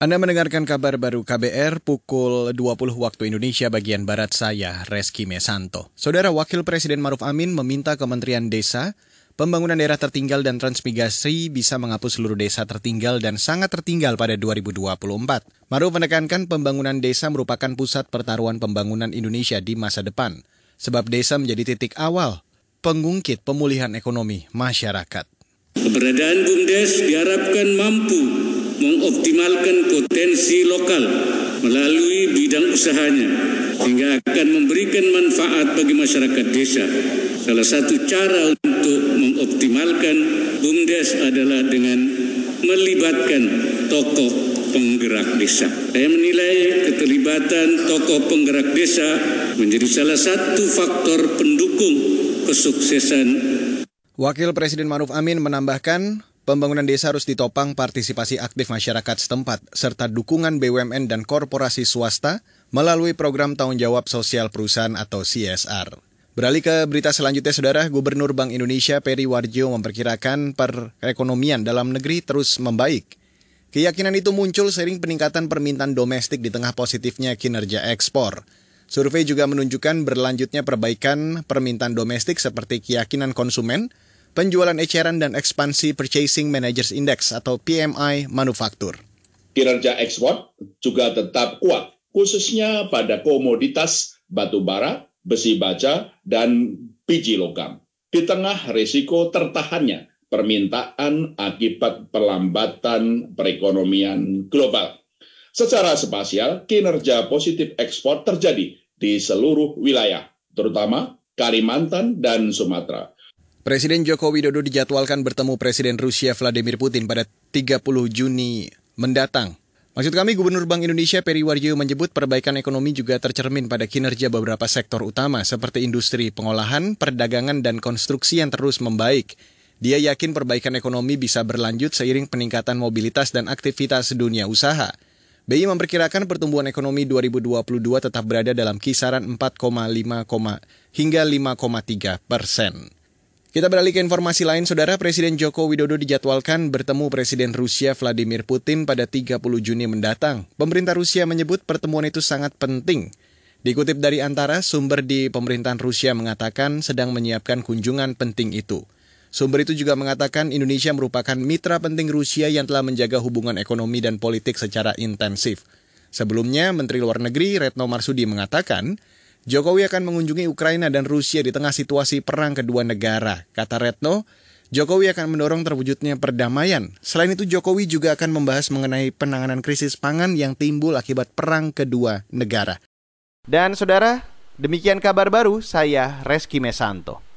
Anda mendengarkan kabar baru KBR pukul 20 waktu Indonesia bagian Barat saya, Reski Mesanto. Saudara Wakil Presiden Maruf Amin meminta Kementerian Desa, Pembangunan Daerah Tertinggal dan Transmigrasi bisa menghapus seluruh desa tertinggal dan sangat tertinggal pada 2024. Maruf menekankan pembangunan desa merupakan pusat pertaruhan pembangunan Indonesia di masa depan, sebab desa menjadi titik awal pengungkit pemulihan ekonomi masyarakat. Keberadaan BUMDes diharapkan mampu mengoptimalkan potensi lokal melalui bidang usahanya sehingga akan memberikan manfaat bagi masyarakat desa. Salah satu cara untuk mengoptimalkan BUMDes adalah dengan melibatkan tokoh penggerak desa. Saya menilai keterlibatan tokoh penggerak desa menjadi salah satu faktor pendukung kesuksesan. Wakil Presiden Maruf Amin menambahkan, Pembangunan desa harus ditopang partisipasi aktif masyarakat setempat, serta dukungan BUMN dan korporasi swasta melalui program tanggung jawab sosial perusahaan atau CSR. Beralih ke berita selanjutnya, Saudara, Gubernur Bank Indonesia Peri Warjo memperkirakan perekonomian dalam negeri terus membaik. Keyakinan itu muncul seiring peningkatan permintaan domestik di tengah positifnya kinerja ekspor. Survei juga menunjukkan berlanjutnya perbaikan permintaan domestik seperti keyakinan konsumen, penjualan eceran dan ekspansi Purchasing Managers Index atau PMI manufaktur. Kinerja ekspor juga tetap kuat, khususnya pada komoditas batu bara, besi baja, dan biji logam. Di tengah risiko tertahannya permintaan akibat perlambatan perekonomian global. Secara spasial, kinerja positif ekspor terjadi di seluruh wilayah, terutama Kalimantan dan Sumatera. Presiden Joko Widodo dijadwalkan bertemu Presiden Rusia Vladimir Putin pada 30 Juni mendatang. Maksud kami, Gubernur Bank Indonesia Peri Warjio menyebut perbaikan ekonomi juga tercermin pada kinerja beberapa sektor utama seperti industri pengolahan, perdagangan, dan konstruksi yang terus membaik. Dia yakin perbaikan ekonomi bisa berlanjut seiring peningkatan mobilitas dan aktivitas dunia usaha. BI memperkirakan pertumbuhan ekonomi 2022 tetap berada dalam kisaran 4,5 hingga 5,3 persen. Kita beralih ke informasi lain, Saudara Presiden Joko Widodo dijadwalkan bertemu Presiden Rusia Vladimir Putin pada 30 Juni mendatang. Pemerintah Rusia menyebut pertemuan itu sangat penting. Dikutip dari antara, sumber di pemerintahan Rusia mengatakan sedang menyiapkan kunjungan penting itu. Sumber itu juga mengatakan Indonesia merupakan mitra penting Rusia yang telah menjaga hubungan ekonomi dan politik secara intensif. Sebelumnya, Menteri Luar Negeri Retno Marsudi mengatakan, Jokowi akan mengunjungi Ukraina dan Rusia di tengah situasi perang kedua negara. Kata Retno, Jokowi akan mendorong terwujudnya perdamaian. Selain itu, Jokowi juga akan membahas mengenai penanganan krisis pangan yang timbul akibat perang kedua negara. Dan saudara, demikian kabar baru saya Reski Mesanto.